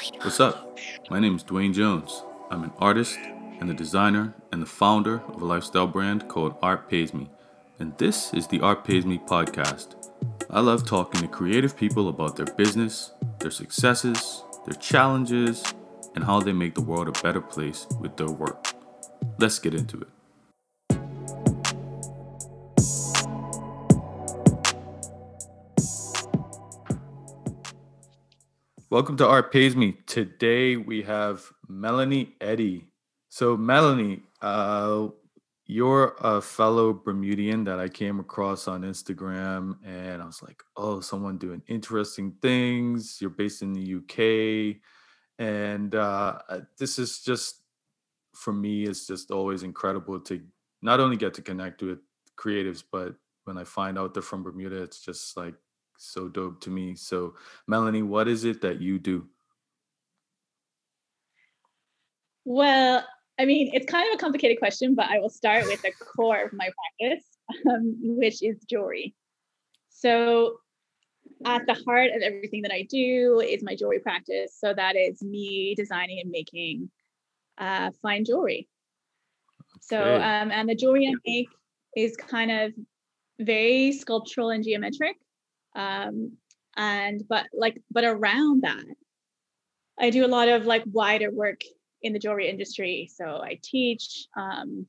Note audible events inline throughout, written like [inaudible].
What's up? My name is Dwayne Jones. I'm an artist and the designer and the founder of a lifestyle brand called Art Pays Me. And this is the Art Pays Me podcast. I love talking to creative people about their business, their successes, their challenges, and how they make the world a better place with their work. Let's get into it. Welcome to Art Pays Me. Today we have Melanie Eddy. So, Melanie, uh, you're a fellow Bermudian that I came across on Instagram, and I was like, oh, someone doing interesting things. You're based in the UK. And uh, this is just, for me, it's just always incredible to not only get to connect with creatives, but when I find out they're from Bermuda, it's just like so dope to me. So, Melanie, what is it that you do? Well, I mean, it's kind of a complicated question, but I will start with the core of my practice, um, which is jewelry. So, at the heart of everything that I do is my jewelry practice. So, that is me designing and making uh, fine jewelry. Okay. So, um, and the jewelry I make is kind of very sculptural and geometric um, and but like but around that i do a lot of like wider work in the jewelry industry. So i teach um,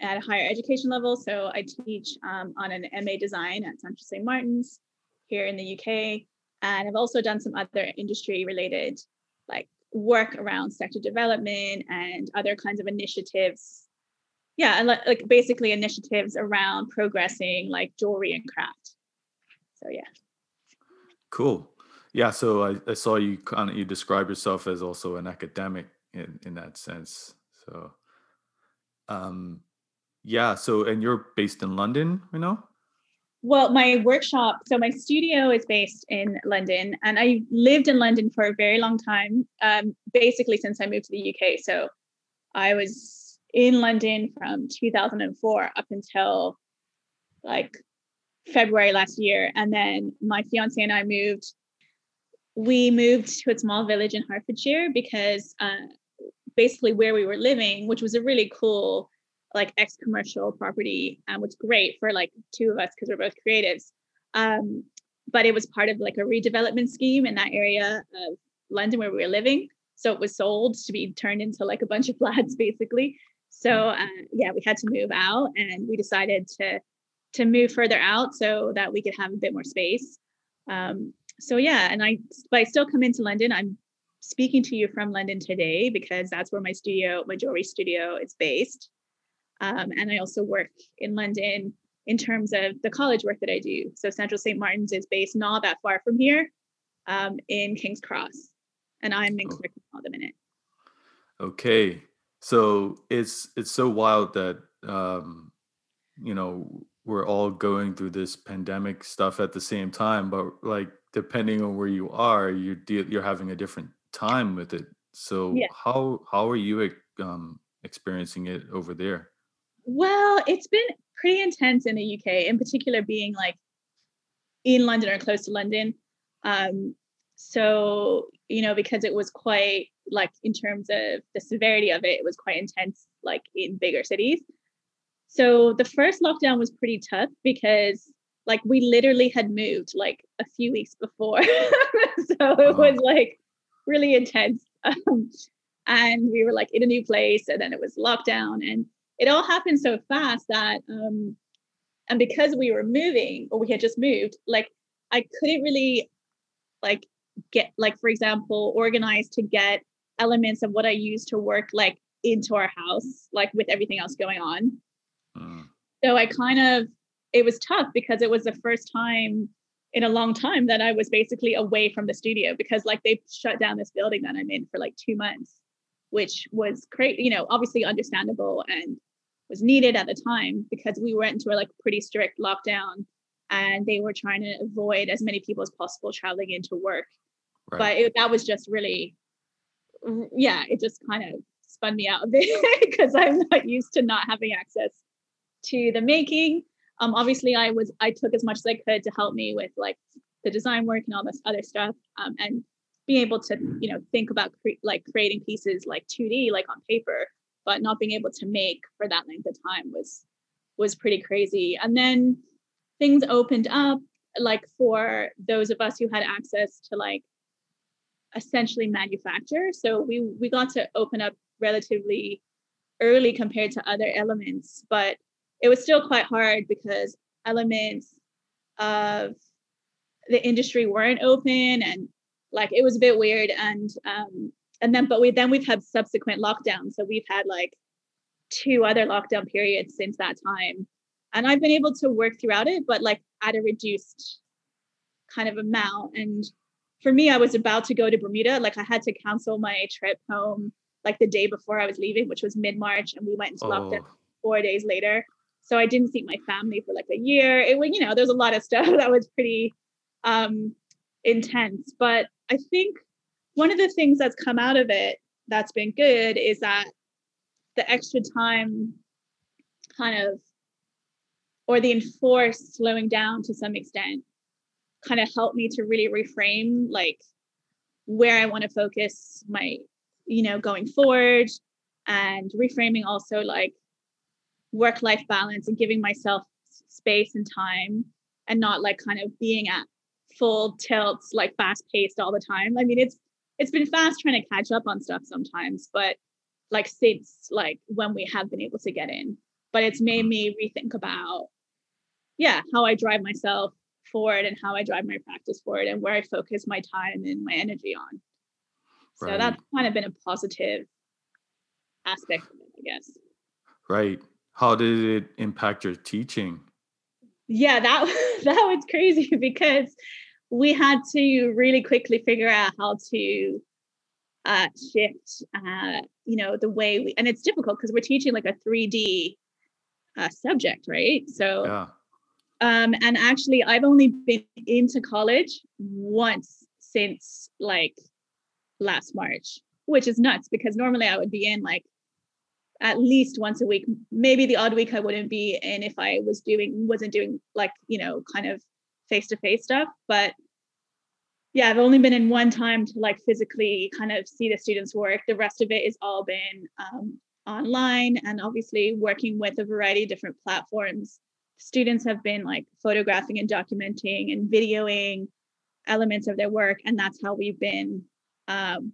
at a higher education level. So i teach um, on an ma design at central st martin's here in the uk and i've also done some other industry related like work around sector development and other kinds of initiatives. Yeah and like basically initiatives around progressing like jewelry and craft so yeah. Cool. Yeah. So I, I saw you kind of you describe yourself as also an academic in in that sense. So, um, yeah. So and you're based in London, you know. Well, my workshop, so my studio is based in London, and I lived in London for a very long time, um, basically since I moved to the UK. So I was in London from 2004 up until like February last year. And then my fiance and I moved. We moved to a small village in Hertfordshire because uh, basically where we were living, which was a really cool, like ex commercial property, um, which great for like two of us because we're both creatives. Um, but it was part of like a redevelopment scheme in that area of London where we were living. So it was sold to be turned into like a bunch of [laughs] flats basically. So uh, yeah, we had to move out and we decided to to move further out so that we could have a bit more space. Um, so yeah, and I but I still come into London. I'm speaking to you from London today because that's where my studio, my jewelry studio, is based. Um, and I also work in London in terms of the college work that I do. So Central St. Martin's is based not that far from here, um, in King's Cross, and I'm in Clerkenwell at the minute. Okay, so it's it's so wild that um, you know we're all going through this pandemic stuff at the same time but like depending on where you are you're de- you're having a different time with it. So yeah. how how are you um experiencing it over there? Well it's been pretty intense in the uk in particular being like in london or close to london. Um so you know because it was quite like in terms of the severity of it it was quite intense like in bigger cities so the first lockdown was pretty tough because like we literally had moved like a few weeks before. [laughs] so it was like really intense. [laughs] Um, and we were like in a new place and then it was lockdown and it all happened so fast that um and because we were moving or we had just moved like i couldn't really like get like for example organize to get elements of what i used to work like into our house like with everything else going on Mm. So I kind of, it was tough because it was the first time in a long time that I was basically away from the studio because like they shut down this building that I'm in for like two months, which was great, you know, obviously understandable and was needed at the time because we went into a like pretty strict lockdown and they were trying to avoid as many people as possible traveling into work. Right. But it, that was just really, yeah, it just kind of spun me out a bit because [laughs] I'm not used to not having access to the making. Um, obviously, I was I took as much as I could to help me with like the design work and all this other stuff. Um, and being able to you know think about cre- like creating pieces like 2d like on paper but not being able to make for that length of time was was pretty crazy and then things opened up like for those of us who had access to like essentially manufacture so we we got to open up relatively early compared to other elements but it was still quite hard because elements of the industry weren't open and like it was a bit weird and um and then but we then we've had subsequent lockdowns. So we've had like two other lockdown periods since that time. And i've been able to work throughout it but like at a reduced kind of amount. And for me i was about to go to bermuda. Like i had to cancel my trip home like the day before i was leaving which was mid-march and we went into oh. lockdown four days later so i didn't see my family for like a year. It was you know there's a lot of [laughs] stuff that was pretty um intense. But i think one of the things that's come out of it that's been good is that the extra time kind of or the enforced slowing down to some extent kind of helped me to really reframe like where I want to focus my, you know, going forward and reframing also like work life balance and giving myself space and time and not like kind of being at full tilts like fast paced all the time. I mean, it's it's been fast trying to catch up on stuff sometimes, but like since like when we have been able to get in. But it's made me rethink about yeah, how I drive myself forward and how I drive my practice forward and where I focus my time and my energy on. So right. that's kind of been a positive aspect of it, I guess. Right. How did it impact your teaching? Yeah, that [laughs] that was crazy [laughs] because we had to really quickly figure out how to uh, shift, uh, you know, the way we, and it's difficult because we're teaching like a 3D uh, subject, right? So, yeah. um, and actually, I've only been into college once since like last March, which is nuts because normally I would be in like at least once a week. Maybe the odd week I wouldn't be in if I was doing wasn't doing like you know kind of face to face stuff. But yeah, I've only been in one time to like physically kind of see the students work. The rest of it is all been um, online and obviously working with a variety of different platforms. Students have been like photographing and documenting and videoing elements of their work, and that's how we've been, um,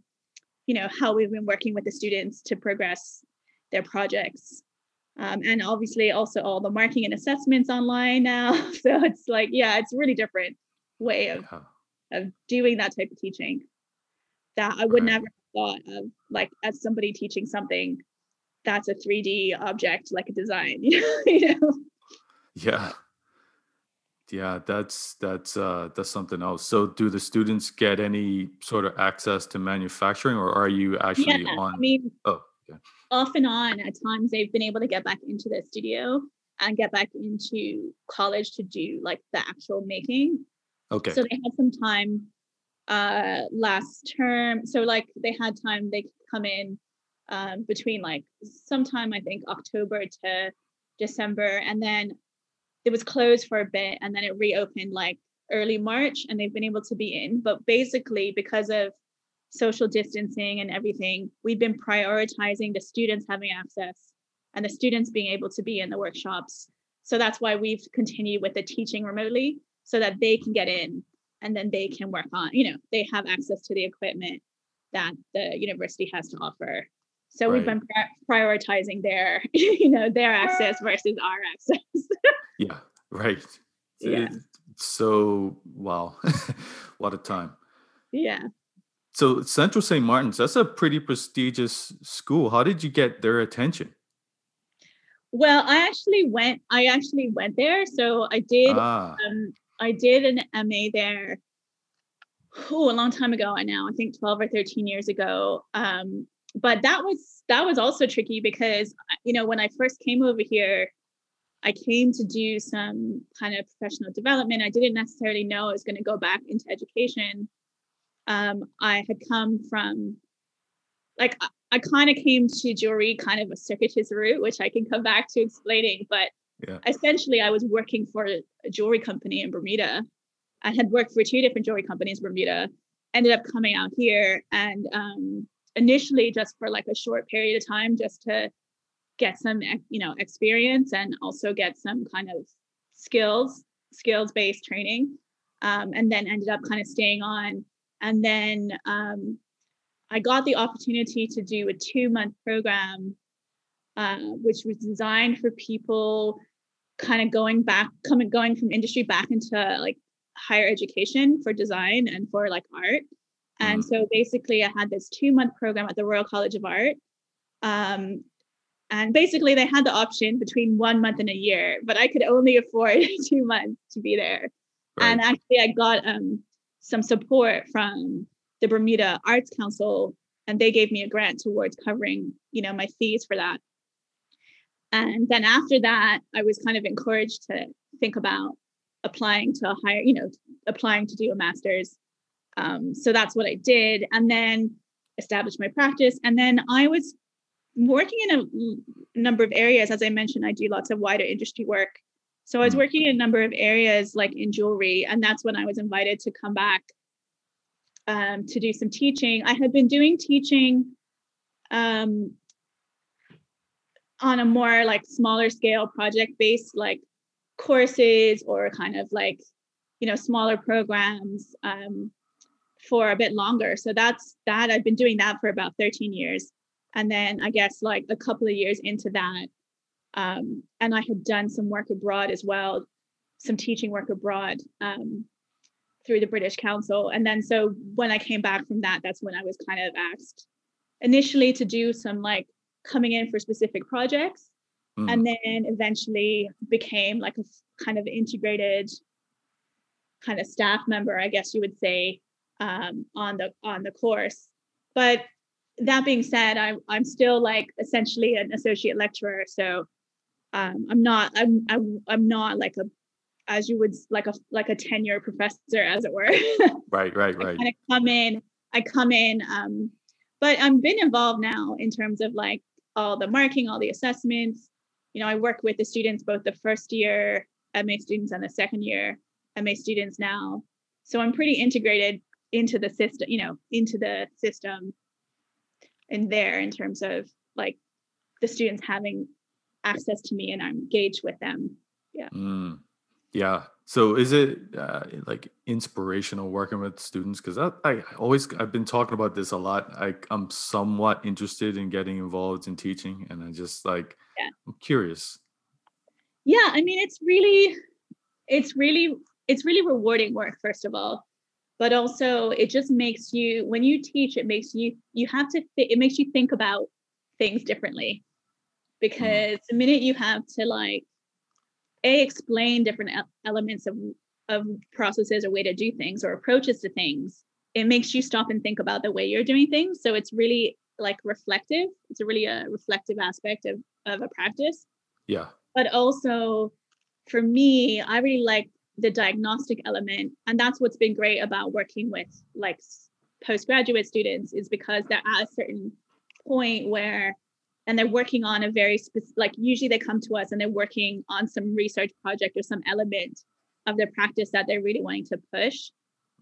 you know, how we've been working with the students to progress their projects. Um, and obviously also all the marking and assessments online now. [laughs] So it's like, yeah, it's really different way of of doing that type of teaching that I would right. never have thought of like as somebody teaching something that's a 3D object like a design, [laughs] you know? Yeah. Yeah, that's that's uh that's something else. So do the students get any sort of access to manufacturing or are you actually yeah, on I mean oh yeah. off and on at times they've been able to get back into the studio and get back into college to do like the actual making Okay. So they had some time uh last term. So like they had time they could come in um between like sometime I think October to December and then it was closed for a bit and then it reopened like early March and they've been able to be in. But basically because of social distancing and everything, we've been prioritizing the students having access and the students being able to be in the workshops. So that's why we've continued with the teaching remotely so that they can get in and then they can work on, you know, they have access to the equipment that the university has to offer. So right. we've been prioritizing their, [laughs] you know, their access [laughs] versus our access. [laughs] yeah, right. Yeah. So wow, what a time. Yeah. So Central St. Martin's, that's a pretty prestigious school. How did you get their attention? Well, I actually went. I actually went there. So I did. Ah. Um, I did an MA there oh, a long time ago I now, I think 12 or 13 years ago. Um, but that was that was also tricky because you know when I first came over here, I came to do some kind of professional development. I didn't necessarily know I was going to go back into education. Um, I had come from like I, I kind of came to jewelry kind of a circuitous route, which I can come back to explaining. But yeah. essentially I was working for a jewelry company in Bermuda. I had worked for two different jewelry companies in Bermuda. ended up coming out here and um, initially just for like a short period of time just to get some you know experience and also get some kind of skills skills based training um, and then ended up kind of staying on and then um, i got the opportunity to do a two month program uh, which was designed for people kind of going back coming going from industry back into like higher education for design and for like art and mm-hmm. so basically i had this two month program at the royal college of art um, and basically, they had the option between one month and a year, but I could only [laughs] afford [laughs] two months to be there. Right. And actually, I got um, some support from the Bermuda Arts Council, and they gave me a grant towards covering, you know, my fees for that. And then after that, I was kind of encouraged to think about applying to a higher, you know, applying to do a master's. Um, so that's what I did, and then established my practice. And then I was working in a number of areas. As I mentioned, I do lots of wider industry work. So I was mm. working in a number of areas like in jewelry, and that's when I was invited to come back um, to do some teaching. I had been doing teaching um, on a more like smaller scale project based like courses or kind of like you know smaller programs um, for a bit longer. So that's that I've been doing that for about 13 years and then i guess like a couple of years into that um, and i had done some work abroad as well some teaching work abroad um, through the british council. And then so when i came back from that that's when i was kind of asked initially to do some like coming in for specific projects mm. and then eventually became like a kind of integrated kind of staff member i guess you would say um, on the on the course. But that being said, I'm I'm still like essentially an associate lecturer, so um, I'm not I'm, I'm I'm not like a as you would like a like a tenure professor, as it were. right, [laughs] right, right. I kind of come in. I come in, um, but I'm been involved now in terms of like all the marking, all the assessments. You know, I work with the students, both the first year MA students and the second year MA students now. So I'm pretty integrated into the system, you know, into the system in there in terms of like the students having access to me and I'm engaged with them. Yeah. Mm, yeah. So is it uh, like inspirational working with students? Because I, I always I've been talking about this a lot. I I'm somewhat interested in getting involved in teaching, and I just like yeah. I'm curious. Yeah, I mean it's really, it's really it's really rewarding work. First of all, but also it just makes you when you teach it makes you you have to th- it makes you think about things differently. Mm. because the minute you have to like a explain different elements of of processes or way to do things or approaches to things it makes you stop and think about the way you're doing things. So it's really like reflective. It's a really a reflective aspect of of a practice. Yeah. But also for me i really like the diagnostic element and that's what's been great about working with like postgraduate students is because they're at a certain point where and they're working on a very specific like usually they come to us and they're working on some research project or some element of their practice that they're really wanting to push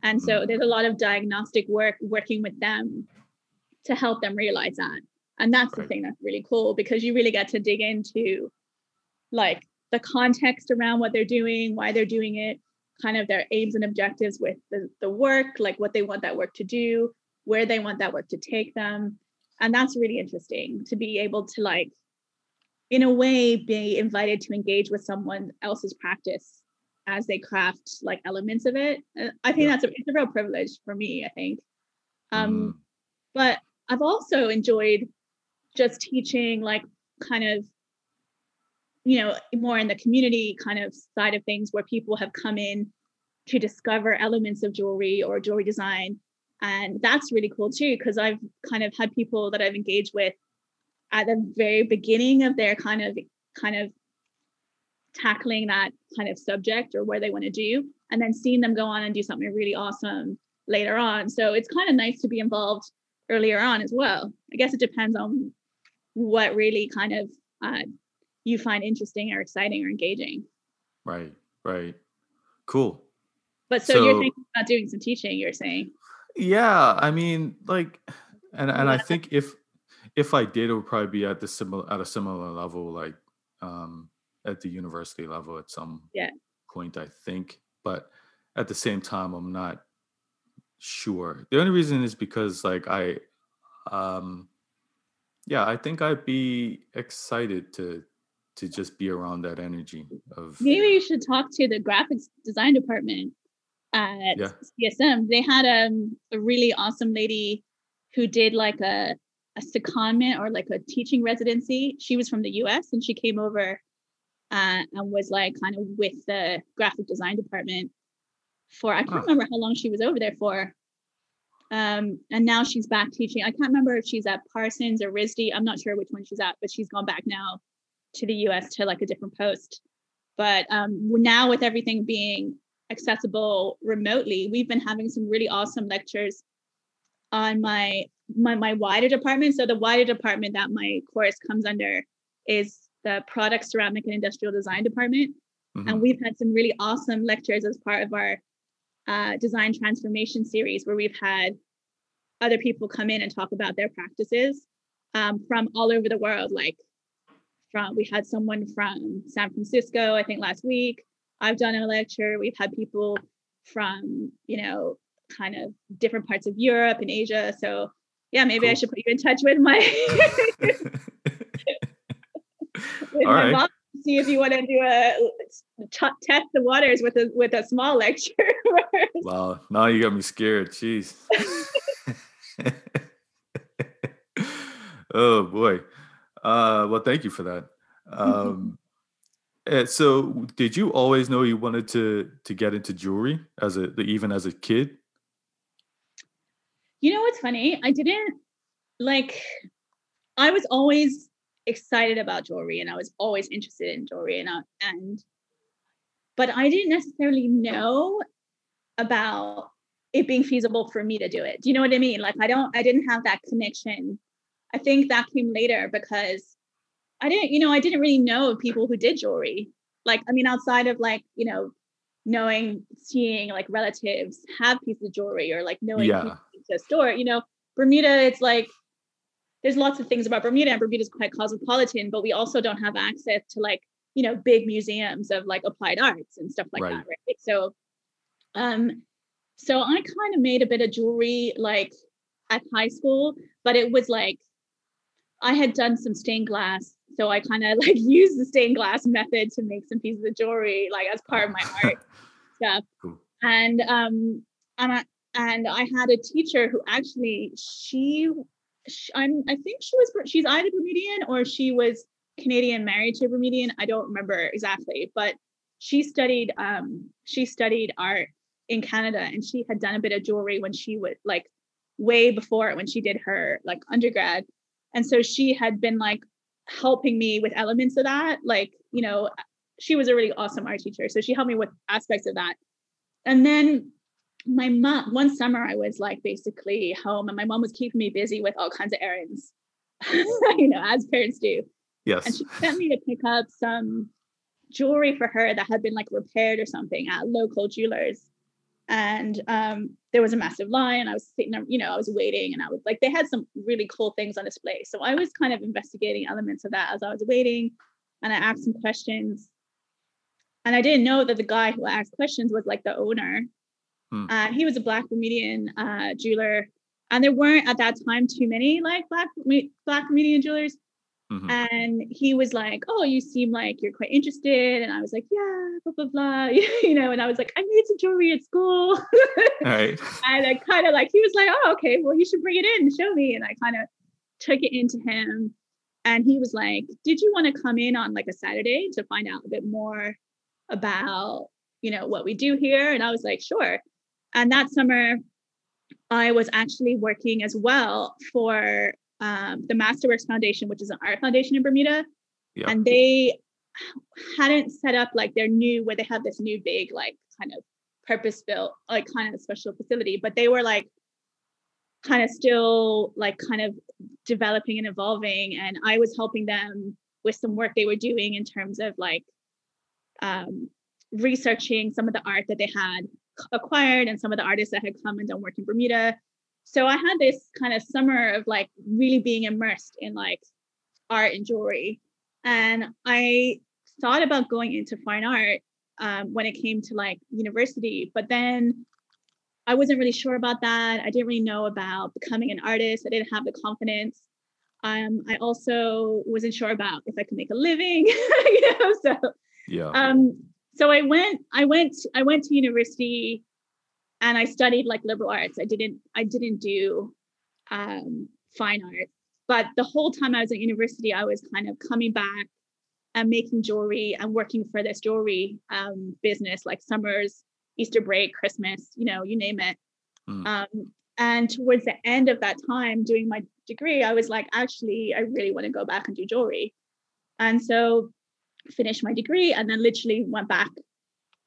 and so mm. there's a lot of diagnostic work working with them to help them realize that and that's the thing that's really cool because you really get to dig into like the context around what they're doing, why they're doing it, kind of their aims and objectives with the, the work, like what they want that work to do, where they want that work to take them. And that's really interesting to be able to like, in a way, be invited to engage with someone else's practice as they craft like elements of it. I think yeah. that's a, it's a real privilege for me, I think. Um, mm. But I've also enjoyed just teaching like kind of you know, more in the community kind of side of things where people have come in to discover elements of jewelry or jewelry design. And that's really cool too, because I've kind of had people that I've engaged with at the very beginning of their kind of kind of tackling that kind of subject or where they want to do, and then seeing them go on and do something really awesome later on. So it's kind of nice to be involved earlier on as well. I guess it depends on what really kind of uh, you find interesting or exciting or engaging. Right, right. Cool. But so, so, you're thinking about doing some teaching, you're saying? Yeah, I mean, like, and and I think if if I did, it would probably be at the similar at a similar level, like um at the university level at some Yeah. point, I think. But at the same time, I'm not sure. The only reason is because like I um yeah, I think I'd be excited to to just be around that energy of Maybe you should talk to the graphics design department at yeah. CSM. They had um, a really awesome lady who did like a a secondment or like a teaching residency. She was from the US and she came over uh, and was like kind of with the graphic design department for I can't remember how long she was over there for. Um, and now she's back teaching. I can't remember if she's at Parsons or RISD. I'm not sure which one she's at, but she's gone back now to the US to like a different post. But um, now with everything being accessible remotely, we've been having some really awesome lectures on my my my wider department. So the wider department that my course comes under is the product ceramic and industrial design department mhm. and we've had some really awesome lectures as part of our uh, design transformation series where we've had other people come in and talk about their practices um, from all over the world like from we had someone from san francisco i think last week i've done a lecture we've had people from you know kind of different parts of europe and asia so yeah maybe i should put you in touch with my [laughs] with All my right. mom see if you want to do a t- test the waters with a with a small lecture. [laughs] Wow, now you got me scared. Jeez. [laughs] oh boy. Uh well thank you for that. Um eh, so did you always know you wanted to to get into jewelry as a even as a kid? you know what's funny? I didn't like. I was always excited about jewelry, and I was always interested in jewelry, and I, and but I didn't necessarily know about it being feasible for me to do it. Do you know what I mean? Like I don't I didn't have that connection. I think that came later because I didn't, you know, I didn't really know of people who did jewelry. Like, I mean, outside of like, you know, knowing, seeing like relatives have pieces of jewelry or like knowing Yeah. people to a store, you know, Bermuda, it's like there's lots of things about Bermuda and Bermuda's quite cosmopolitan, but we also don't have access to like, you know, big museums of like applied arts and stuff like Right. that. Right. So um so I kind of made a bit of jewelry like at high school, but it was like I had done some stained glass. So I kind of [laughs] like used the stained glass method to make some pieces of jewelry, like as part of my [laughs] art stuff. Cool. And um and I and I had a teacher who actually she, sh I'm I think she was she's either Bermudian or she was Canadian married to a Bermudian. I don't remember exactly, but she studied um she studied art in Canada and she had done a bit of jewelry when she was like way before when she did her like undergrad. And so she had been like helping me with elements of that. Like, you know, she was a really awesome art teacher. So she helped me with aspects of that. And then my mom, one summer I was like basically home and my mom was keeping me busy with all kinds of errands, [laughs] you know, as parents do. Yes. And she sent me to pick up some jewelry for her that had been like repaired or something at local jewelers. And um, there was a massive line. And I was sitting you know, I was waiting and I was like, they had some really cool things on display. So I was kind of investigating elements of that as I was waiting. And I asked some questions. And I didn't know that the guy who asked questions was like the owner. Hmm. Uh, he was a black Bermudian uh, jeweler. And there weren't at that time too many like black black Bermudian jewelers. Mhm. And he was like, "Oh, you seem like you're quite interested." And I was like, "Yeah, blah blah blah," [laughs] you know. And I was like, "I made some jewelry at school," [laughs] All right. and I kind of like he was like, "Oh, okay, well, you should bring it in and show me." And I kind of took it into him, and he was like, "Did you want to come in on like a Saturday to find out a bit more about you know what we do here?" And I was like, "Sure." And that summer, I was actually working as well for um, the Masterworks Foundation, which is an art foundation in Bermuda Yeah. and they hadn't set up like their new where they have this new big like kind of purpose built like kind of special facility but they were like kind of still like kind of developing and evolving and i was helping them with some work they were doing in terms of like um researching some of the art that they had acquired and some of the artists that had come and done work in Bermuda. So I had this kind of summer of like really being immersed in like art and jewelry. And I thought about going into fine art um, when it came to like university, but then I wasn't really sure about that. I didn't really know about becoming an artist. I didn't have the confidence. Um, I also wasn't sure about if I could make a living, [laughs] you know. So yeah. Um, so I went, I went, I went to university, and I studied like liberal arts. I didn't, I didn't do um, fine art. But the whole time I was at university, I was kind of coming back and making jewelry and working for this jewelry um, business, like summers, Easter break, Christmas, you know, you name it. Mm. Um, and towards the end of that time, doing my degree, I was like, actually, I really want to go back and do jewelry. And so finished my degree and then literally went back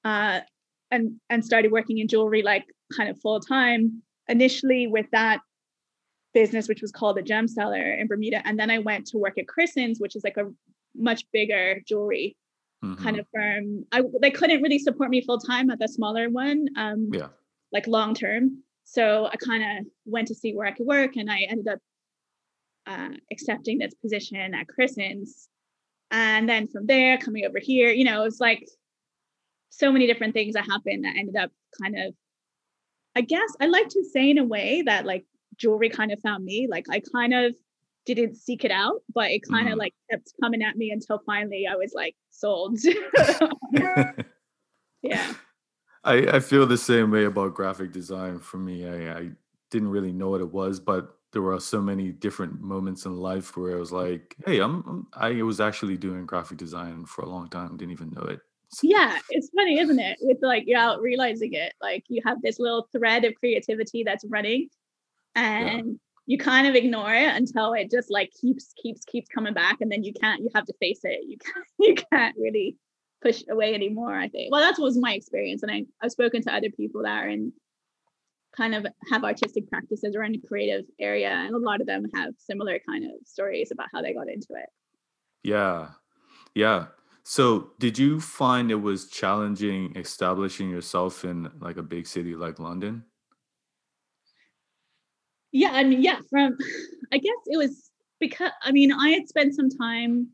uh, and and started working in jewelry like kind of full time. Initially with that business which was called the gem seller in bermuda and then i went to work at Crisson's which is like a much bigger jewelry mm-hmm. kind of firm. I they couldn't really support me full time at the smaller one um yeah. like long term. So i kind of went to see where i could work and i ended up uh, accepting this position at Crisson's. And then from there coming over here you know it was like so many different things that happened that ended up kind of i guess i like to say in a way that like jewelry kind of found me like i kind of didn't seek it out but it kind of mm. like kept coming at me until finally i was like sold [laughs] [laughs] yeah I, I feel the same way about graphic design for me I, I didn't really know what it was but there were so many different moments in life where I was like, "Hey, I'm, I'm I was actually doing graphic design for a long time, didn't even know it." Yeah, it's funny, isn't it? With like you're out realizing it, like you have this little thread of creativity that's running, and yeah. you kind of ignore it until it just like keeps keeps keeps coming back, and then you can't. You have to face it. You can't. [laughs] You can't really push away anymore. I think. Well, that was my experience, and I I've spoken to other people that are in kind of have artistic practices or in a creative area and a lot of them have similar kind of stories about how they got into it yeah yeah so did you find it was challenging establishing yourself in like a big city like london yeah i mean yeah from [laughs] i guess it was because i mean i had spent some time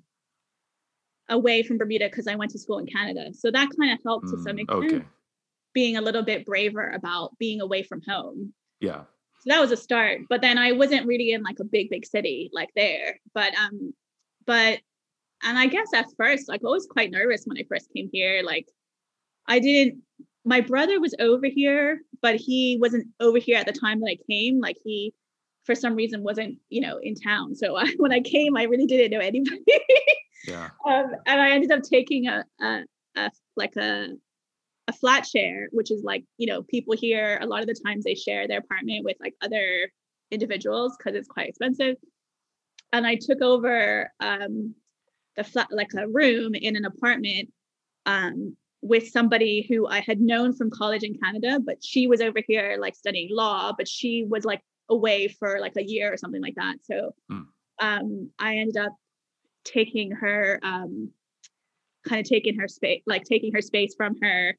away from bermuda because i went to school in canada so that kind of helped mm, to some mm, extent okay being a little bit braver about being away from home. Yeah. So that was a start. But then I wasn't really in like a big, big city like there. But um, but and I guess at first, like I was quite nervous when I first came here. Like I didn't my brother was over here, but he wasn't over here at the time that I came. Like he for some reason wasn't, you know, in town. So I, [laughs] when I came, I really didn't know anybody. yeah. [laughs] Um, and I ended up taking a, a, a like a a flat share, which is like, you know, people here, a lot of the times they share their apartment with like other individuals because it's quite expensive. And I took over um, the flat, like a room in an apartment um, with somebody who I had known from college in Canada, but she was over here like studying law, but she was like away for like a year or something like that. So mm. um, I ended up taking her, um, kind of taking her space, like taking her space from her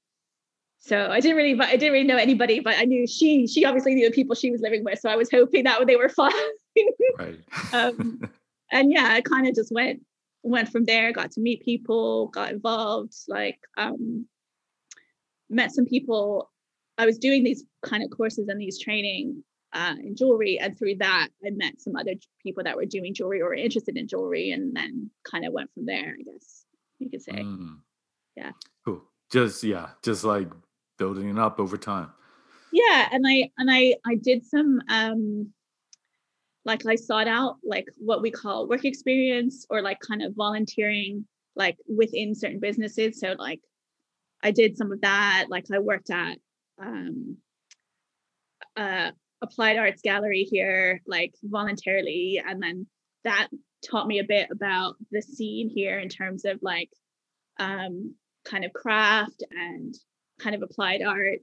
so I didn't really, but I didn't really know anybody, but I knew she, she obviously knew the people she was living with. So I was hoping that they were [laughs] fine. right. um, [laughs] and yeah, I kind of just went, went from there, got to meet people, got involved, like, um, met some people. I was doing these kind of courses and these training uh, in jewelry. And through that, I met some other people that were doing jewelry or interested in jewelry and then kind of went from there, I guess you could say. Mm. Yeah. Cool. Just, yeah, just like building it up over time yeah and i and i i did some um like i sought out like what we call work experience or like kind of volunteering like within certain businesses so like i did some of that like i worked at um uh applied arts gallery here like voluntarily and then that taught me a bit about the scene here in terms of like um kind of craft and kind of applied art.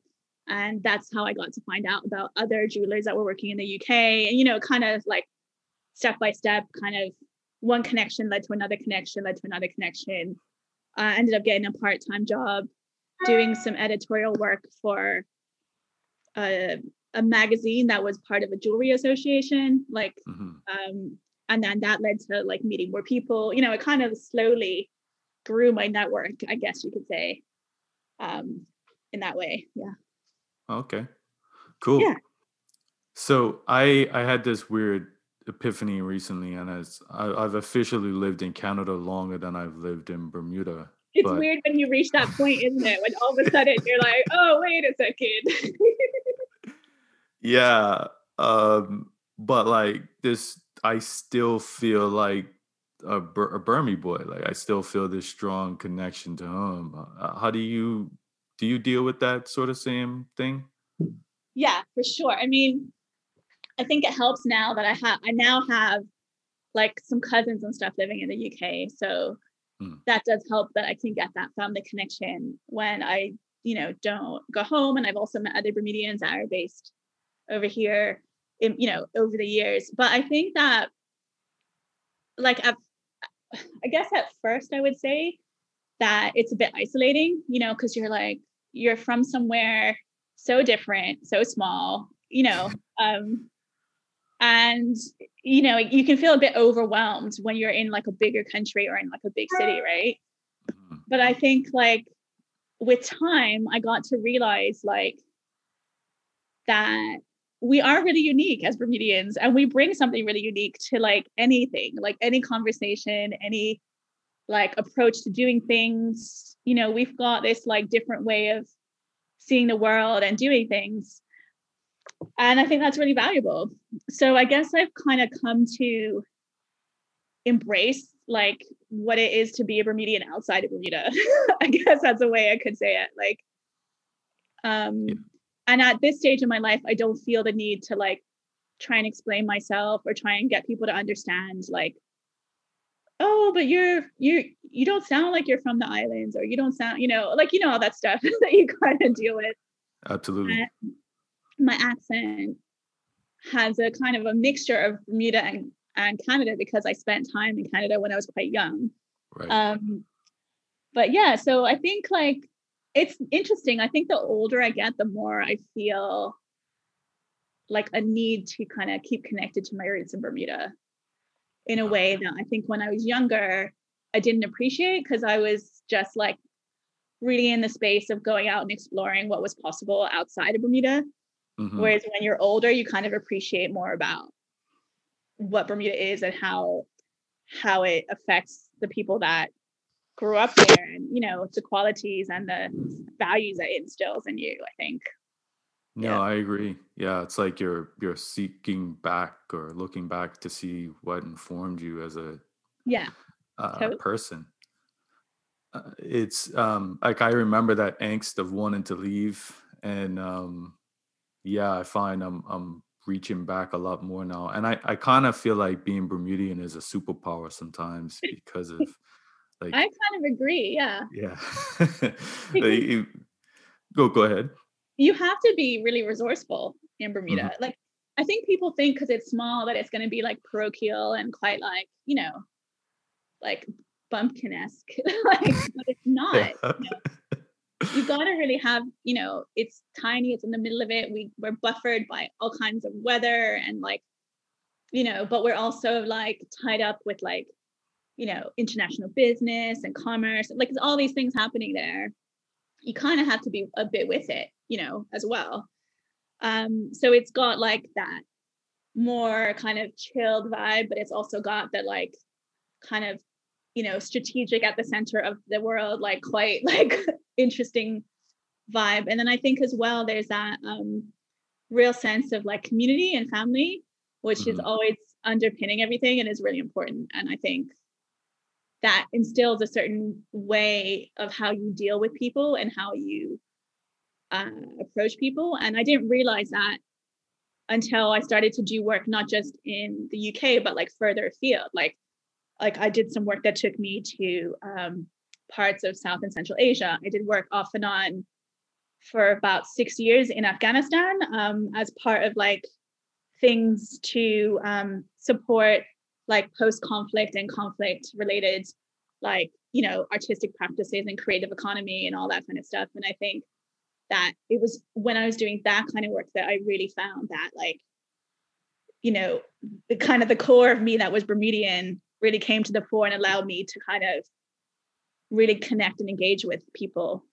And that's how I got to find out about other jewelers that were working in the UK. And, you know, kind of like step by step, kind of one connection led to another connection, led to another connection. I uh, ended up getting a part time job doing some editorial work for a, a magazine that was part of a jewelry association, like, hmm um, and then that led to like meeting more people. You know, it kind of slowly grew my network, I guess you could say, um, in that way. Yeah. Okay. Cool. Yeah. So I I had this weird epiphany recently, and as I, I've officially lived in Canada longer than I've lived in Bermuda. It's But weird when you reach that point, isn't it? When all of a sudden you're like, oh, wait a second. [laughs] yeah, um, but like this, I still feel like a, Bur- a Burmy boy. Like I still feel this strong connection to home. Uh, how do you do? You deal with that sort of same thing? yeah, for sure. I mean, I think it helps now that I have I now have like some cousins and stuff living in the UK. So Mm. that does help that I can get that family connection when I, you know, don't go home. And I've also met other Bermudians that are based over here in, you know, over the years. But I think that like at, I guess at first I would say that it's a bit isolating, you know, because you're like, you're from somewhere so different, so small, you know, [laughs] um, and you know, you can feel a bit overwhelmed when you're in like a bigger country or in like a big city, right? Mhm. But I think like with time, I got to realize like that we are really unique as Bermudians and we bring something really unique to like anything, like any conversation, any like approach to doing things. You know, we've got this like different way of seeing the world and doing things. And I think that's really valuable. So I guess I've kind of come to embrace like what it is to be a Bermudian outside of Bermuda. [laughs] I guess that's a way I could say it. Like, um, Yeah. and at this stage in my life, I don't feel the need to like try and explain myself or try and get people to understand like, oh, but you're you you don't sound like you're from the islands, or you don't sound, you know, like you know all that stuff [laughs] that you kind of deal with Absolutely. and my accent has a kind of a mixture of Bermuda and, and Canada because I spent time in Canada when I was quite young. Right. Um, but yeah, so I think like it's interesting. I think the older I get, the more I feel like a need to kind of keep connected to my roots in Bermuda in a way that I think when I was younger, I didn't appreciate because I was just like really in the space of going out and exploring what was possible outside of Bermuda. Mhm. Whereas when you're older, you kind of appreciate more about what Bermuda is and how how it affects the people that grew up there and you know the qualities and the values that it instills in you, I think. No, Yeah. I agree. Yeah, it's like you're you're seeking back or looking back to see what informed you as a Yeah. uh, Totally. person. Uh, it's um like I remember that angst of wanting to leave, and um yeah, I find I'm I'm reaching back a lot more now, and I I kind of feel like being Bermudian is a superpower sometimes [laughs] because of like I kind of agree. Yeah. yeah. [laughs] Like, go go ahead. You have to be really resourceful in Bermuda. Mm-hmm. Like I think people think because it's small that it's going to be like parochial and quite like, you know, like bumpkin-esque. [laughs] like, but it's [laughs] not. Yeah. you got to really have you know it's tiny it's in the middle of it we we're buffered by all kinds of weather and like you know but we're also like tied up with like you know international business and commerce like there's all these things happening there you kind of have to be a bit with it you know as well um so it's got like that more kind of chilled vibe but it's also got that like kind of you know strategic at the center of the world like quite [laughs] like interesting vibe and then i think as well there's that um real sense of like community and family which is Mhm. always underpinning everything and is really important and i think that instills a certain way of how you deal with people and how you uh, approach people and i didn't realize that until i started to do work not just in the uk but like further afield like like I did some work that took me to um, parts of South and Central Asia. I did work off and on for about six years in Afghanistan um, as part of like things to um, support like post-conflict and conflict related like you know artistic practices and creative economy and all that kind of stuff. And I think that it was when I was doing that kind of work that I really found that like, you know, the kind of the core of me that was Bermudian really came to the fore and allowed me to kind of really connect and engage with people.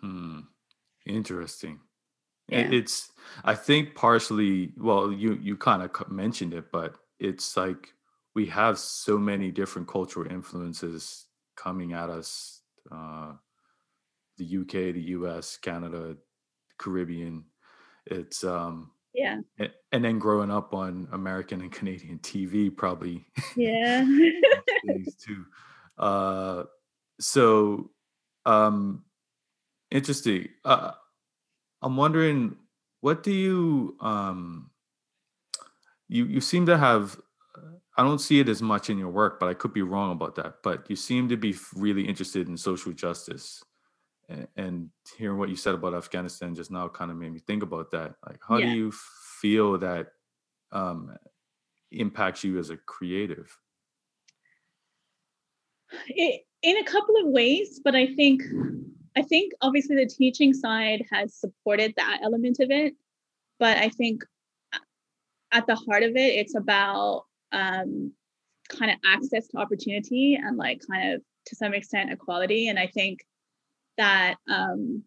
Hmm. Interesting. Yeah. It's I think partially well you you kind of mentioned it but it's like we have so many different cultural influences coming at us uh, the uk the us canada Caribbean. It's um yeah. And then growing up on American and Canadian TV, probably. Yeah. [laughs] too. Uh, so, um, interesting. Uh, I'm wondering, what do you um, you you seem to have I don't see it as much in your work, but I could be wrong about that. But you seem to be really interested in social justice and hearing what you said about Afghanistan just now kind of made me think about that. Like, how yeah. do you feel that um, impacts you as a creative? It, in a couple of ways, but I think I think obviously the teaching side has supported that element of it, but I think at the heart of it, it's about um, kind of access to opportunity and like kind of to some extent equality. And I think that um,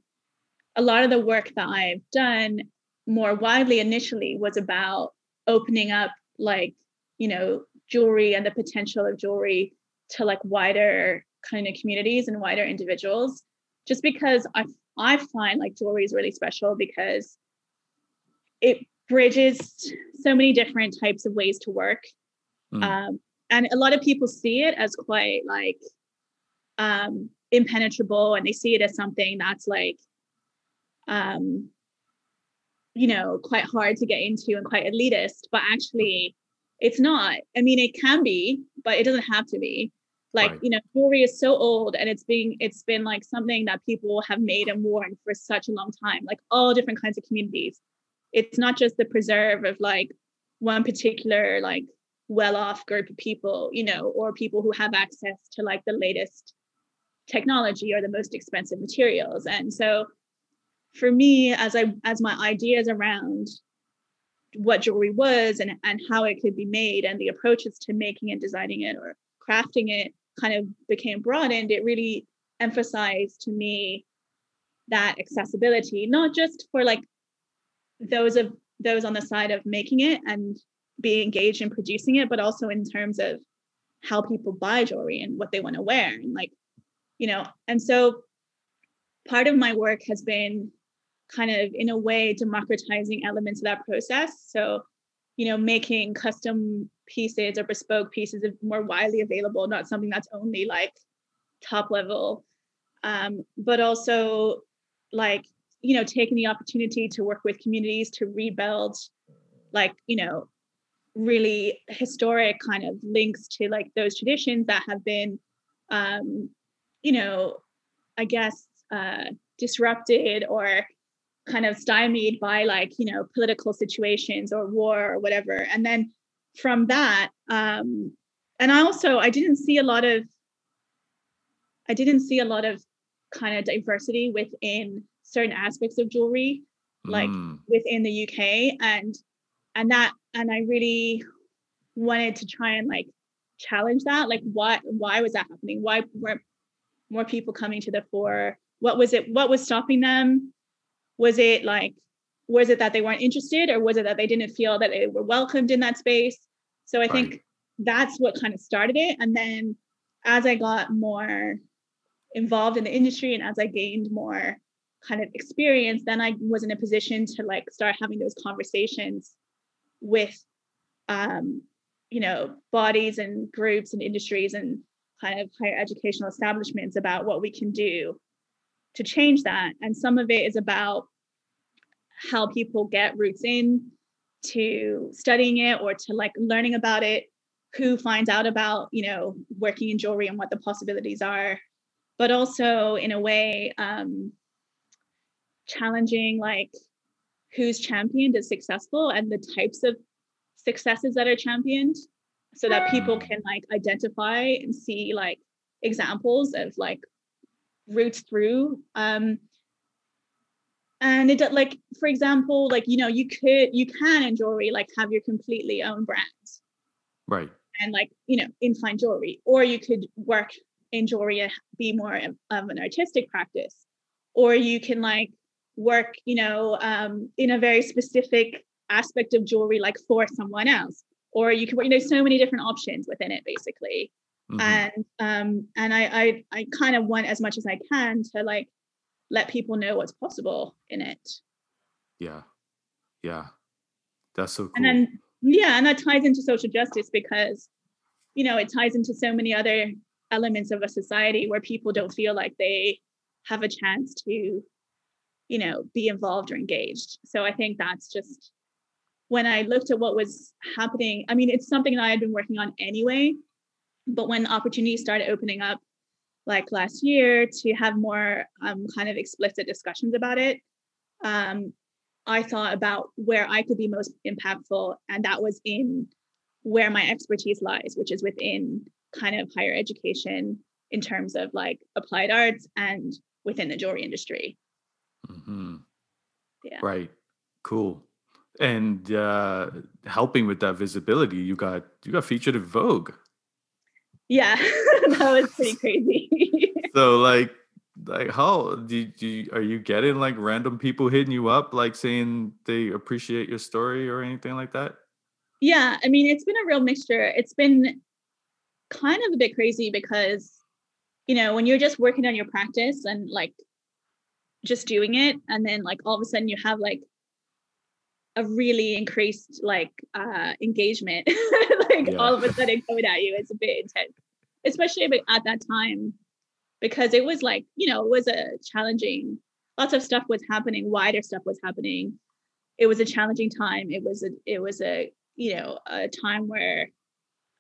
a lot of the work that I've done more widely initially was about opening up like you know jewelry and the potential of jewelry to like wider kind of communities and wider individuals just because i i find like jewelry is really special because it bridges so many different types of ways to work. Mm. um, and a lot of people see it as quite like um, impenetrable and they see it as something that's like um you know quite hard to get into and quite elitist but actually it's not. I mean it can be but it doesn't have to be like right. you know jewelry is so old and it's being it's been like something that people have made and worn for such a long time like all different kinds of communities it's not just the preserve of like one particular like well-off group of people you know or people who have access to like the latest technology or the most expensive materials and so for me as i as my ideas around what jewelry was and and how it could be made and the approaches to making and designing it or crafting it kind of became broadened it really emphasized to me that accessibility not just for like those of those on the side of making it and being engaged in producing it but also in terms of how people buy jewelry and what they want to wear and like you know and so part of my work has been kind of in a way democratizing elements of that process. So you know making custom pieces or bespoke pieces more widely available not something that's only like top level. Um, but also like you know taking the opportunity to work with communities to rebuild like you know really historic kind of links to like those traditions that have been um, you know, I guess uh, disrupted or kind of stymied by like, you know, political situations or war or whatever. And then from that, um, and I also I didn't see a lot of I didn't see a lot of kind of diversity within certain aspects of jewelry, like mm. within the UK. And and that and I really wanted to try and like challenge that. Like what why was that happening? Why weren't more people coming to the fore what was it what was stopping them was it like was it that they weren't interested or was it that they didn't feel that they were welcomed in that space so i right. think that's what kind of started it and then as i got more involved in the industry and as i gained more kind of experience then i was in a position to like start having those conversations with um you know bodies and groups and industries and kind of higher educational establishments about what we can do to change that. And some of it is about how people get routes in to studying it or to like learning about it, who finds out about, you know, working in jewelry and what the possibilities are, but also in a way, um, challenging like who's championed is successful and the types of successes that are championed so that people can like identify and see like examples of like routes through um and it like for example like you know you could you can in jewelry like have your completely own brand, right. And like you know in fine jewelry or you could work in jewelry and be more of, of an artistic practice or you can like work you know um, in a very specific aspect of jewelry like for someone else or you can you know so many different options within it basically mm-hmm. and um and I, I i kind of want as much as i can to like let people know what's possible in it. Yeah. Yeah. That's so cool. and then yeah and that ties into social justice because you know it ties into so many other elements of a society where people don't feel like they have a chance to you know be involved or engaged. So i think that's just when i looked at what was happening i mean it's something that i had been working on anyway but when opportunities started opening up like last year to have more um, kind of explicit discussions about it um, i thought about where i could be most impactful and that was in where my expertise lies which is within kind of higher education in terms of like applied arts and within the jewelry industry. Mm-hmm. yeah. Right. Cool. And uh helping with that visibility you got you got featured in vogue yeah [laughs] that was pretty [laughs] crazy. [laughs] So like like how do do you, are you getting like random people hitting you up like saying they appreciate your story or anything like that? Yeah i mean it's been a real mixture. It's been kind of a bit crazy because you know when you're just working on your practice and like just doing it and then like all of a sudden you have like a really increased like uh engagement [laughs] like yeah. all of a sudden coming at you. It's a bit intense especially at that time because it was like you know it was a challenging lots of stuff was happening wider stuff was happening. It was a challenging time. It was a it was a you know a time where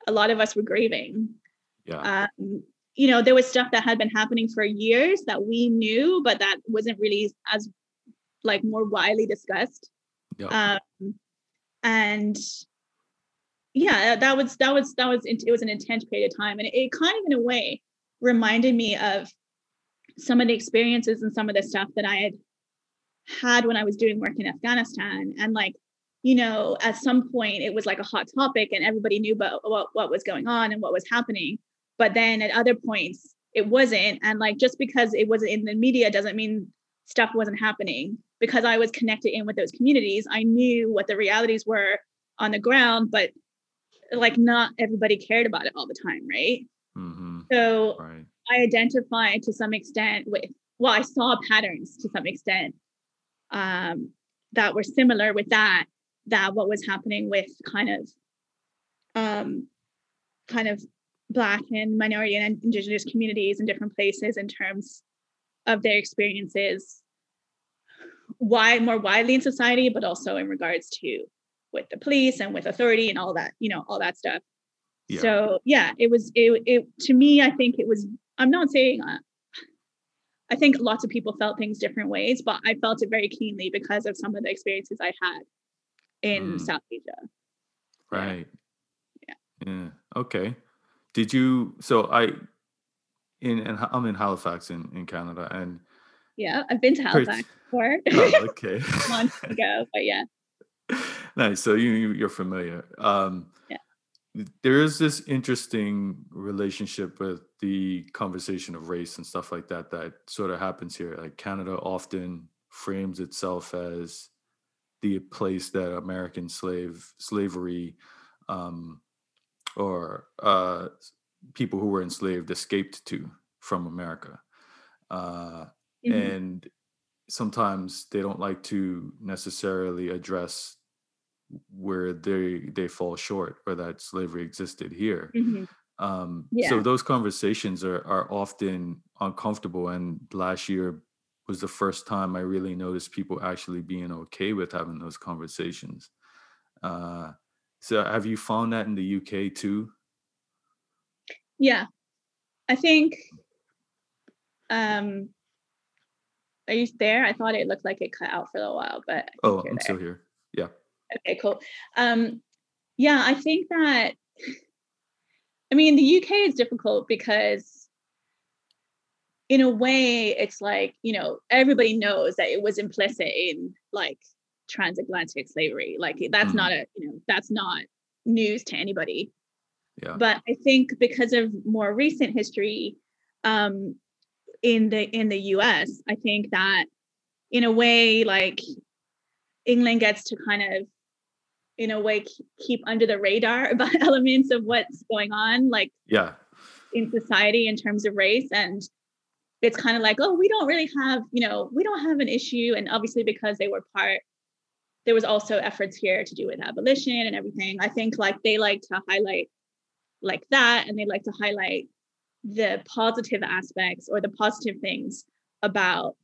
a lot of us were grieving. Yeah. Um, you know there was stuff that had been happening for years that we knew but that wasn't really as like more widely discussed um and yeah that was that was that was it was an intense period of time and it, it kind of in a way reminded me of some of the experiences and some of the stuff that i had had when i was doing work in afghanistan and like you know at some point it was like a hot topic and everybody knew about what, what was going on and what was happening but then at other points it wasn't and like just because it wasn't in the media doesn't mean stuff wasn't happening because i was connected in with those communities i knew what the realities were on the ground but like not everybody cared about it all the time right mm-hmm. so right. i identified to some extent with well i saw patterns to some extent um, that were similar with that that what was happening with kind of um, kind of Black and minority and Indigenous communities in different places in terms of their experiences, why more widely in society, but also in regards to with the police and with authority and all that, you know, all that stuff. Yeah. So yeah, it was it, it to me. I think it was. I'm not saying. Uh, I think lots of people felt things different ways, but I felt it very keenly because of some of the experiences I had in mm. South Asia. Right. Yeah. Yeah. Okay did you so i in and i'm in halifax in in canada and yeah i've been to halifax before. [laughs] Oh, [laughs] okay. Months [laughs] ago but yeah. Nice so you you're familiar. Um yeah. there is this interesting relationship with the conversation of race and stuff like that that sort of happens here like canada often frames itself as the place that american slave slavery um or uh, people who were enslaved escaped to from America. Uh, mm-hmm. And sometimes they don't like to necessarily address where they they fall short or that slavery existed here. Mm-hmm. Um, yeah. So those conversations are are often uncomfortable. And last year was the first time I really noticed people actually being okay with having those conversations. Uh, so have you found that in the UK too? Yeah. I think um are you there? I thought it looked like it cut out for a while, but Oh, I'm there. still here. Yeah. Okay, cool. Um yeah, I think that I mean the UK is difficult because in a way it's like you know everybody knows that it was implicit in like transatlantic slavery like that's mm-hmm. not a you know that's not news to anybody yeah. but i think because of more recent history um in the in the us i think that in a way like england gets to kind of in a way keep under the radar [laughs] about elements of what's going on like yeah. in society in terms of race and it's kind of like oh we don't really have you know we don't have an issue and obviously because they were part there was also efforts here to do with abolition and everything i think like they like to highlight like that and they like to highlight the positive aspects or the positive things about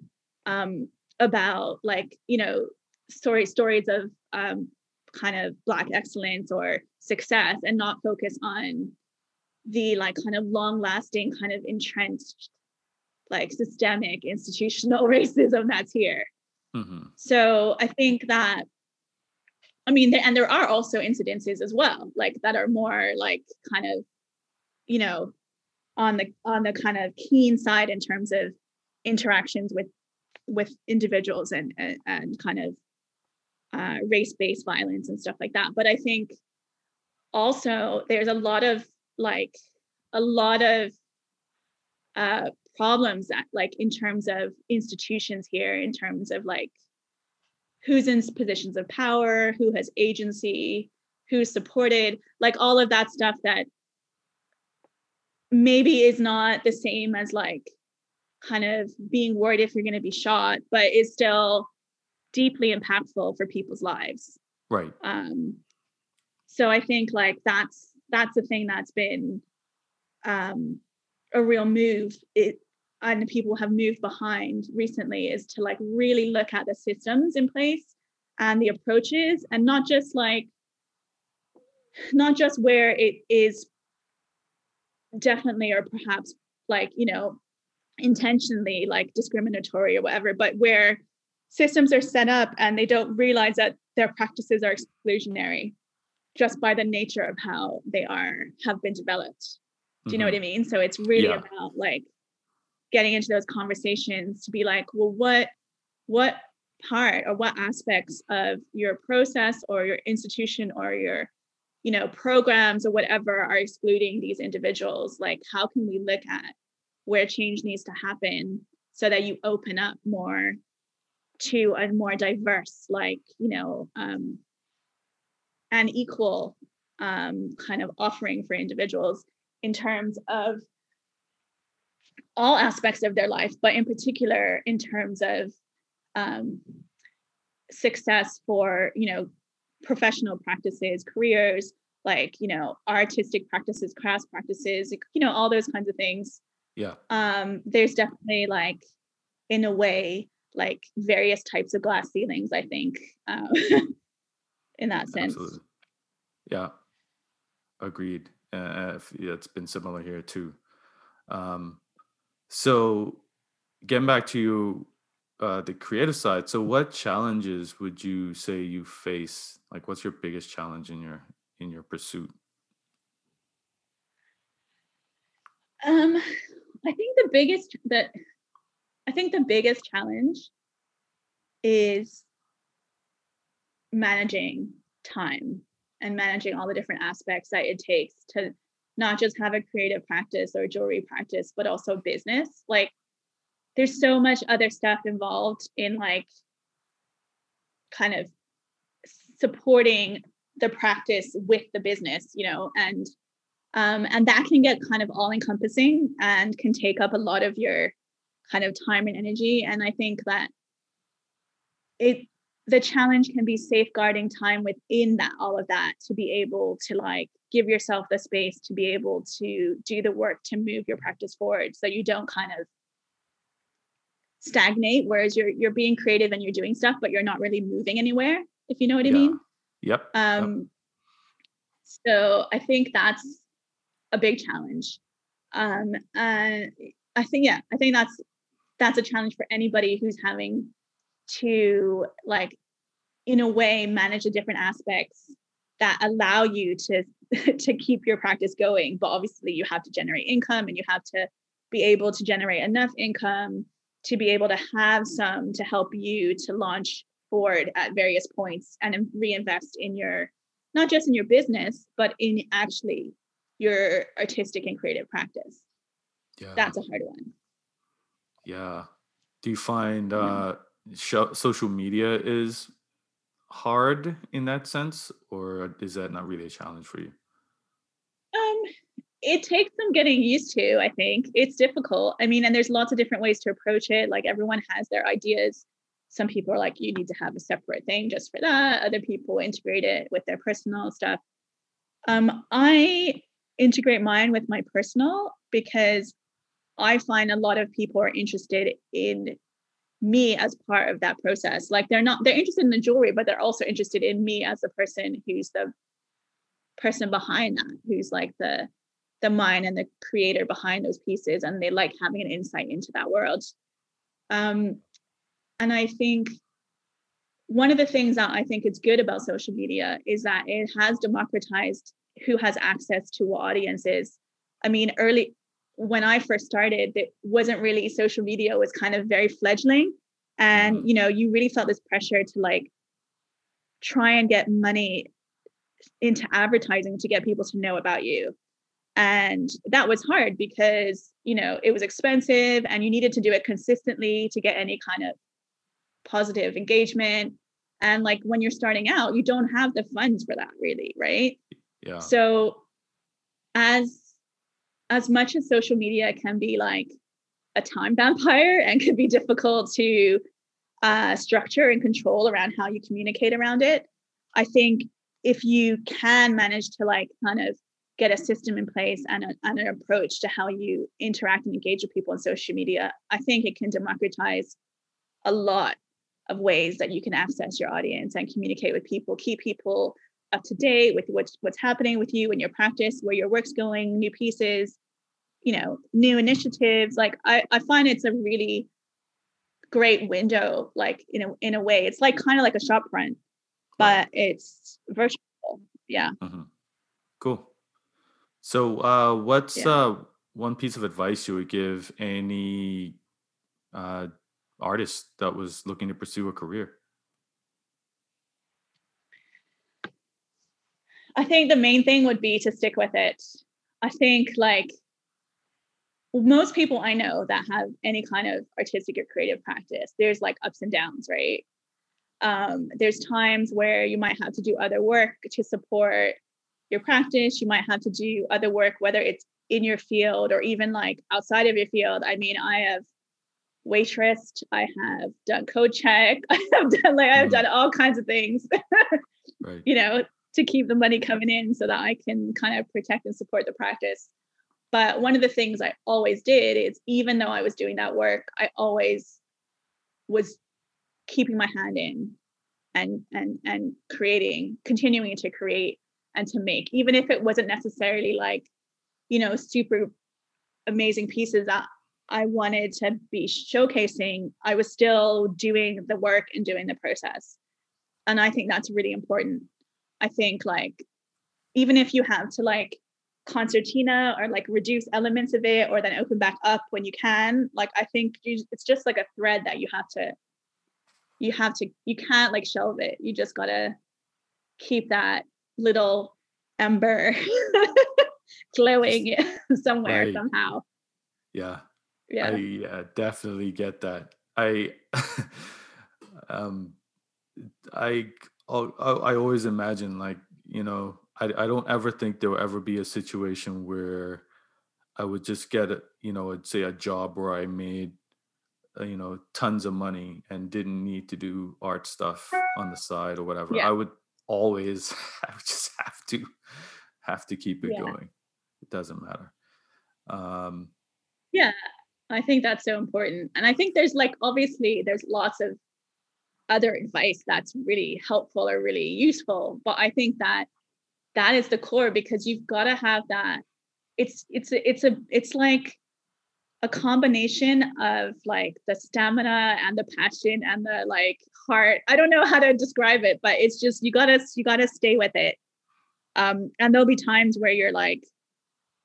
um about like you know story stories of um kind of black excellence or success and not focus on the like kind of long lasting kind of entrenched like systemic institutional [laughs] racism that's here mm-hmm. so i think that i mean and there are also incidences as well like that are more like kind of you know on the on the kind of keen side in terms of interactions with with individuals and and, and kind of uh, race-based violence and stuff like that. But i think also there's a lot of like a lot of uh, problems that, like in terms of institutions here in terms of like who's in positions of power who has agency who's supported like all of that stuff that maybe is not the same as like kind of being worried if you're going to be shot but is still deeply impactful for people's lives. Right. Um so i think like that's that's the thing that's been um a real move. It and people have moved behind recently is to like really look at the systems in place and the approaches and not just like not just where it is definitely or perhaps like you know intentionally like discriminatory or whatever but where systems are set up and they don't realize that their practices are exclusionary just by the nature of how they are have been developed do you mm-hmm. know what i mean so it's really yeah. about like getting into those conversations to be like well what what part or what aspects of your process or your institution or your you know programs or whatever are excluding these individuals like how can we look at where change needs to happen so that you open up more to a more diverse like you know um and equal um kind of offering for individuals in terms of all aspects of their life, but in particular in terms of um, success for you know professional practices, careers, like you know artistic practices, crafts practices, you know all those kinds of things. Yeah. Um, there's definitely like, in a way, like various types of glass ceilings. I think, um, [laughs] in that sense. Absolutely. Yeah. Agreed. Uh, it's been similar here too. Um, so, getting back to you, uh, the creative side. So, what challenges would you say you face? Like, what's your biggest challenge in your in your pursuit? Um, I think the biggest that I think the biggest challenge is managing time and managing all the different aspects that it takes to not just have a creative practice or jewelry practice, but also business. Like there's so much other stuff involved in like kind of supporting the practice with the business, you know, and um, and that can get kind of all encompassing and can take up a lot of your kind of time and energy. And I think that it the challenge can be safeguarding time within that all of that to be able to like give yourself the space to be able to do the work to move your practice forward so you don't kind of stagnate whereas you're you're being creative and you're doing stuff but you're not really moving anywhere if you know what i mean? Yep um yep. so i think that's a big challenge. Um and i think yeah i think that's that's a challenge for anybody who's having to like in a way manage the different aspects that allow you to [laughs] to keep your practice going. But obviously you have to generate income and you have to be able to generate enough income to be able to have some to help you to launch forward at various points and reinvest in your not just in your business but in actually your artistic and creative practice. Yeah. That's a hard one. Yeah. Do you find uh sh- social media is hard in that sense or is that not really a challenge for you it takes some getting used to i think. It's difficult. I mean and there's lots of different ways to approach it. Like everyone has their ideas. Some people are like you need to have a separate thing just for that. Other people integrate it with their personal stuff. Um, i integrate mine with my personal because i find a lot of people are interested in me as part of that process. Like they're not they're interested in the jewelry but they're also interested in me as a person who's the person behind that who's like the the mind and the creator behind those pieces and they like having an insight into that world um, and i think one of the things that i think is good about social media is that it has democratized who has access to what audiences i mean early when I first started, it wasn't really social media was kind of very fledgling. And mm-hmm. you know, you really felt this pressure to like try and get money into advertising to get people to know about you. And that was hard because, you know, it was expensive and you needed to do it consistently to get any kind of positive engagement. And like when you're starting out, you don't have the funds for that really, right? Yeah. So as as much as social media can be like a time [laughs] vampire and can be difficult to uh, structure and control around how you communicate around it, I think if you can manage to like kind of get a system in place and, a, and an approach to how you interact and engage with people on social media, I think it can democratize a lot of ways that you can access your audience and communicate with people, keep people up to date with what's what's happening with you and your practice, where your work's going, new pieces, you know, new initiatives. Like I, I find it's a really great window, like in a in a way. It's like kind of like a shop front, but it's virtual. Yeah. Mm-hmm. So uh what's yeah. uh one piece of advice you would give any uh artist that was looking to pursue a career? I think the main thing would be to stick with it. I think like most people I know that have any kind of artistic or creative practice, there's like ups and downs, right? Um, there's times where you might have to do other work to support your practice. You might have to do other work, whether it's in your field or even like outside of your field. I mean, I have waitressed, I have done code check, [laughs] I have done like I've mm-hmm. done all kinds of things. [laughs] right. You know, to keep the money coming in so that I can kind of protect and support the practice. But one of the things I always did is even though I was doing that work, I always was keeping my hand in and and and creating, continuing to create and to make, even if it wasn't necessarily like, you know, super amazing pieces that I wanted to be showcasing, I was still doing the work and doing the process. And I think that's really important. I think like even if you have to like concertina or like reduce elements of it or then open back up when you can like i think you, it's just like a thread that you have to you have to you can't like shelve it you just gotta keep that little ember [laughs] glowing somewhere somehow. Yeah. Yeah. I yeah, definitely get that. I [laughs] um i i always imagine like you know I, I don't ever think there will ever be a situation where I would just get a, you know, I'd say a job where I made, uh, you know, tons of money and didn't need to do art stuff on the side or whatever. Yeah. I would always, [laughs] I just have to, have to keep it yeah. going. It doesn't matter. Um, yeah, I think that's so important. And I think there's like, obviously, there's lots of other advice that's really helpful or really useful. But I think that that is the core because you've got to have that it's it's it's a it's like a combination of like the stamina and the passion and the like heart. I don't know how to describe it but it's just you gotta you gotta stay with it. Um and there'll be times where you're like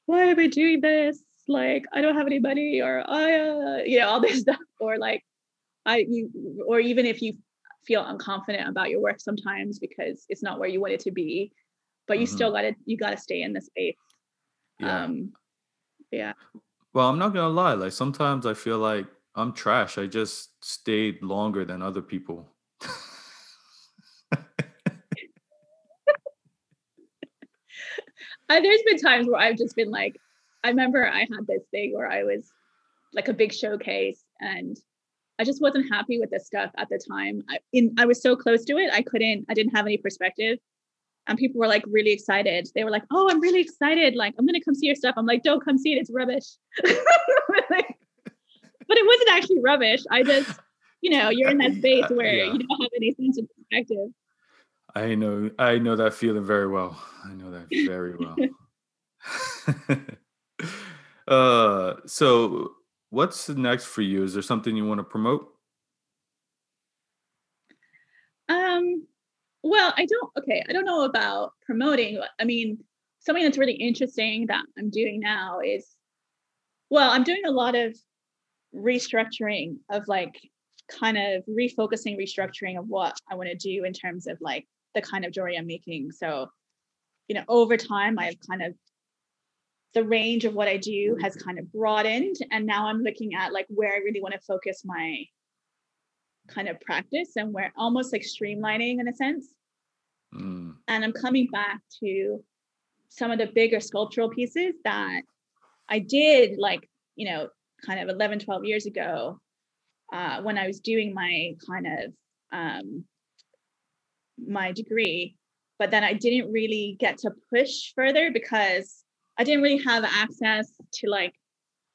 why am i doing this? Like I don't have any money or I uh, you know all this [laughs] stuff. Or like I you or even if you feel unconfident about your work sometimes because it's not where you want it to be but you mm-hmm. still got to you got to stay in the space. Yeah. um yeah well i'm not gonna lie like sometimes i feel like i'm trash i just stayed longer than other people uh, there's been times where I've just been like, I remember I had this thing where I was like a big showcase and I just wasn't happy with this stuff at the time. I, in, I was so close to it, I couldn't, I didn't have any perspective. And people were like really excited. They were like, "Oh, I'm really excited! Like, I'm gonna come see your stuff." I'm like, "Don't come see it. It's rubbish." [laughs] like, but it wasn't actually rubbish. I just, you know, you're in that [laughs] space where yeah. you don't have any sense of perspective. I know I know that feeling very well. I know that [laughs] very well. uh so what's next for you? Is there something you want to promote? Um well, I don't okay, I don't know about promoting. I mean, something that's really interesting that I'm doing now is well, I'm doing a lot of restructuring of like kind of refocusing restructuring of what I want to do in terms of like the kind of jewelry I'm making. So, you know, over time, I've kind of the range of what I do has kind of broadened. And now I'm looking at like where I really want to focus my kind of practice and where almost like streamlining in a sense. Mm. And I'm coming back to some of the bigger sculptural pieces that I did like, you know, kind of 11, 12 years ago uh, when I was doing my kind of um, my degree, but then I didn't really get to push further because I didn't really have access to like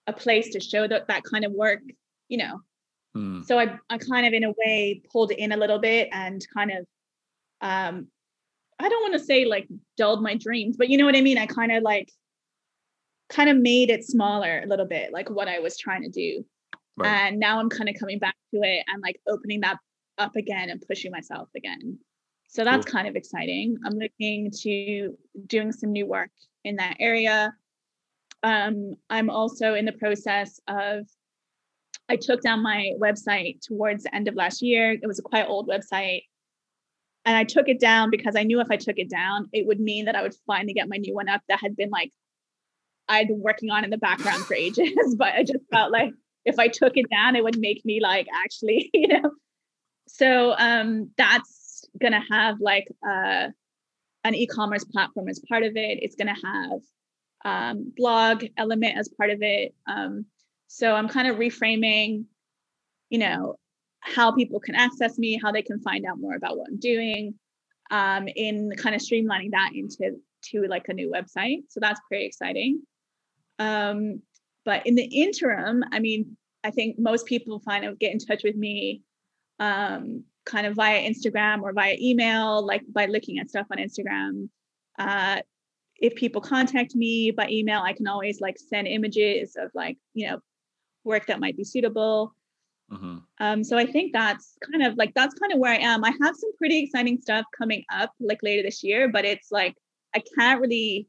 a place to show that that kind of work, you know. Mm. So I I kind of in a way pulled in a little bit and kind of um I don't want to say like dulled my dreams, but you know what I mean? I kind of like kind of made it smaller a little bit, like what I was trying to do. Right. And now I'm kind of coming back to it and like opening that up again and pushing myself again. So that's cool. kind of exciting. I'm looking to doing some new work in that area. Um, I'm also in the process of, I took down my website towards the end of last year. It was a quite old website. And I took it down because I knew if I took it down, it would mean that I would finally get my new one up that had been like, I'd been working on in the background for ages. [laughs] but I just felt like if I took it down, it would make me like actually, [laughs] you know. So um, that's to have like uh, an e-commerce platform as part of it. It's to have um, blog element as part of it. Um, so I'm kind of reframing, you know, how people can access me, how they can find out more about what I'm doing, um, in kind of streamlining that into to like a new website. So that's pretty exciting. Um, but in the interim, I mean, I think most people find out get in touch with me um, kind of via Instagram or via email, like by looking at stuff on Instagram. Uh, if people contact me by email, I can always like send images of like, you know, work that might be suitable. Mm-hmm. Um, so I think that's kind of like that's kind of where I am. I have some pretty exciting stuff coming up like later this year, but it's like I can't really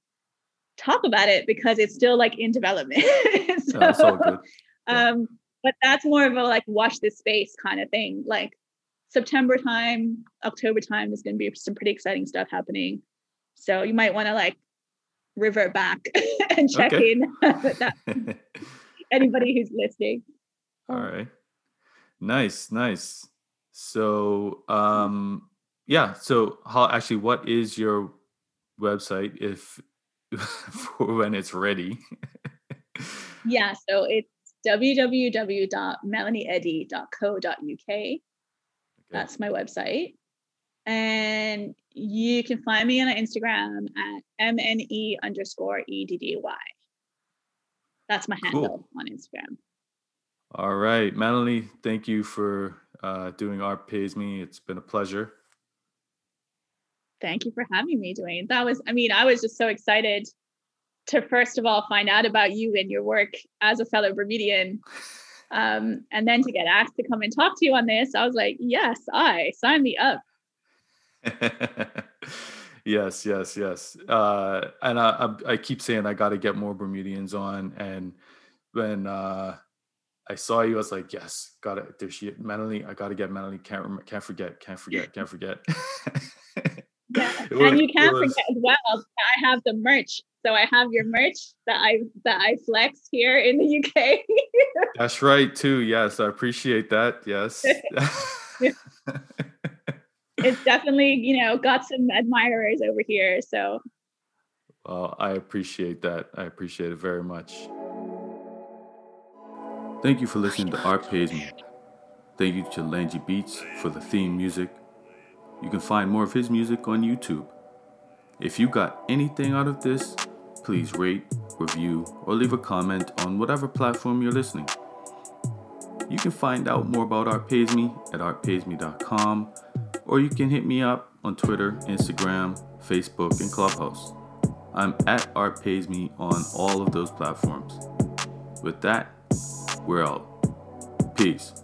talk about it because it's still like in development. [laughs] so, that's all good. Yeah. Um, but that's more of a like watch this space kind of thing. Like September time, October time is going to be some pretty exciting stuff happening. So you might want to like revert back [laughs] and check okay. in [laughs] that anybody who's listening. All right. Nice, nice. So um yeah, so how actually what is your website if [laughs] for when it's ready? yeah, so it's www.melanieeddy.co.uk that's my website. And you can find me on Instagram at MNE underscore EDDY. That's my handle cool. on Instagram. All right. Melanie, thank you for uh, doing Art Pays Me. It's been a pleasure. Thank you for having me, Dwayne. That was, I mean, I was just so excited to first of all find out about you and your work as a fellow Bermudian. Um, and then to get asked to come and talk to you on this, I was like, yes, I sign me up. [laughs] yes, yes, yes. Uh, and I, I, I keep saying I got to get more Bermudians on. And when uh, I saw you, I was like, yes, got it. There she, Melanie. I got to get Melanie. Can't rem- can't forget. Can't forget. Can't forget. [laughs] yeah. and you can't was... forget as well. I have the merch. So I have your merch that I that I flex here in the UK. [laughs] That's right too. Yes, I appreciate that. Yes. [laughs] it's definitely you know got some admirers over here so well i appreciate that i appreciate it very much thank you for listening to art pays me thank you to langy beats for the theme music you can find more of his music on youtube if you got anything out of this please rate review or leave a comment on whatever platform you're listening you can find out more about Art Pays Me at artpaysme.com or you can hit me up on Twitter, Instagram, Facebook, and Clubhouse. I'm at Art Pays Me on all of those platforms. With that, we're out. Peace.